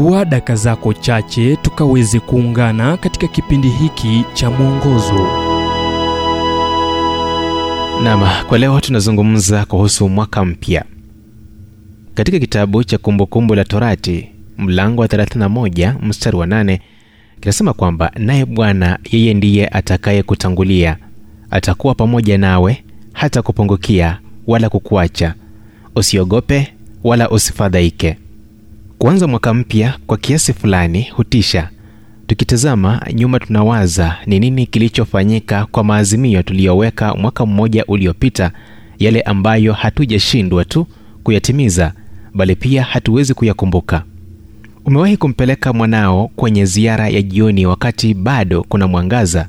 chukua daka zako chache tukaweze kuungana katika kipindi hiki cha mwongozo nam kwa leo tunazungumza kuhusu mwaka mpya. Katika kitabu cha Kumbukumbu la Torati mlango wa 31 mstari wa 8 kinasema kwamba naye Bwana yeye ndiye atakaye kutangulia, atakuwa pamoja nawe, hata kupungukia wala kukuacha. Usiogope wala usifadhaike. Kuanza mwaka mpya kwa kiasi fulani hutisha. Tukitazama nyuma, tunawaza ni nini kilichofanyika kwa maazimio tuliyoweka mwaka mmoja uliopita, yale ambayo hatujashindwa tu kuyatimiza, bali pia hatuwezi kuyakumbuka. Umewahi kumpeleka mwanao kwenye ziara ya jioni wakati bado kuna mwangaza,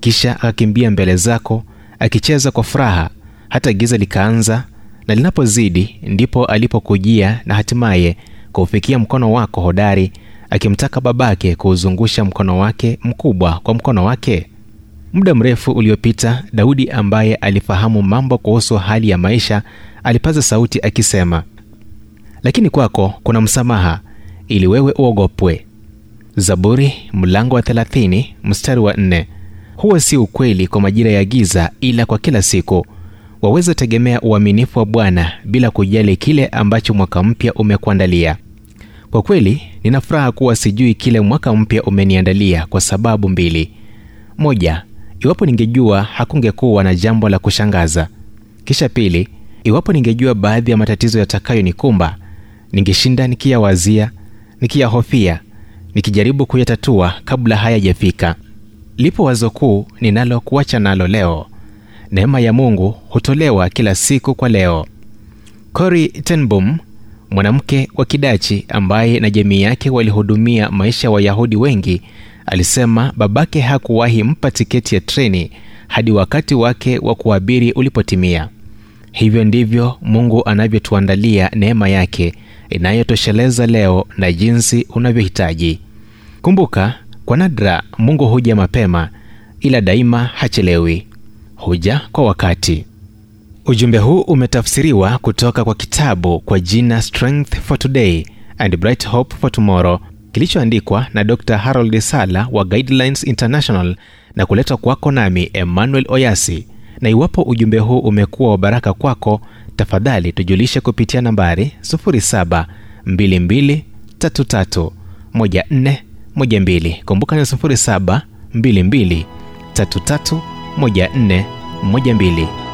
kisha akakimbia mbele zako akicheza kwa furaha hata giza likaanza, na linapozidi ndipo alipokujia na hatimaye kuufikia mkono wako hodari, akimtaka babake kuuzungusha mkono wake mkubwa kwa mkono wake. Muda mrefu uliopita, Daudi ambaye alifahamu mambo kuhusu hali ya maisha alipaza sauti akisema, lakini kwako kuna msamaha ili wewe uogopwe. Zaburi mlango wa 30 mstari wa 4. Huo si ukweli kwa majira ya giza, ila kwa kila siku. Waweza tegemea uaminifu wa Bwana bila kujali kile ambacho mwaka mpya umekuandalia. Kwa kweli, nina furaha kuwa sijui kile mwaka mpya umeniandalia kwa sababu mbili. Moja, iwapo ningejua hakungekuwa na jambo la kushangaza. Kisha pili, iwapo ningejua baadhi ya matatizo yatakayonikumba, ningeshinda nikiyawazia, nikiyahofia, nikijaribu kuyatatua kabla hayajafika. Lipo wazo kuu ninalo kuacha nalo leo. Neema ya Mungu hutolewa kila siku kwa leo. Cory ten mwanamke wa Kidachi ambaye na jamii yake walihudumia maisha ya Wayahudi wengi, alisema babake hakuwahi mpa tiketi ya treni hadi wakati wake wa kuabiri ulipotimia. Hivyo ndivyo Mungu anavyotuandalia neema yake inayotosheleza leo na jinsi unavyohitaji. Kumbuka, kwa nadra Mungu huja mapema, ila daima hachelewi, huja kwa wakati. Ujumbe huu umetafsiriwa kutoka kwa kitabu kwa jina Strength for Today and Bright Hope for Tomorrow kilichoandikwa na Dr. Harold Sala wa Guidelines International na kuletwa kwako nami Emmanuel Oyasi. Na iwapo ujumbe huu umekuwa wa baraka kwako, tafadhali tujulishe kupitia nambari 0722331412. Kumbuka ni 0722331412.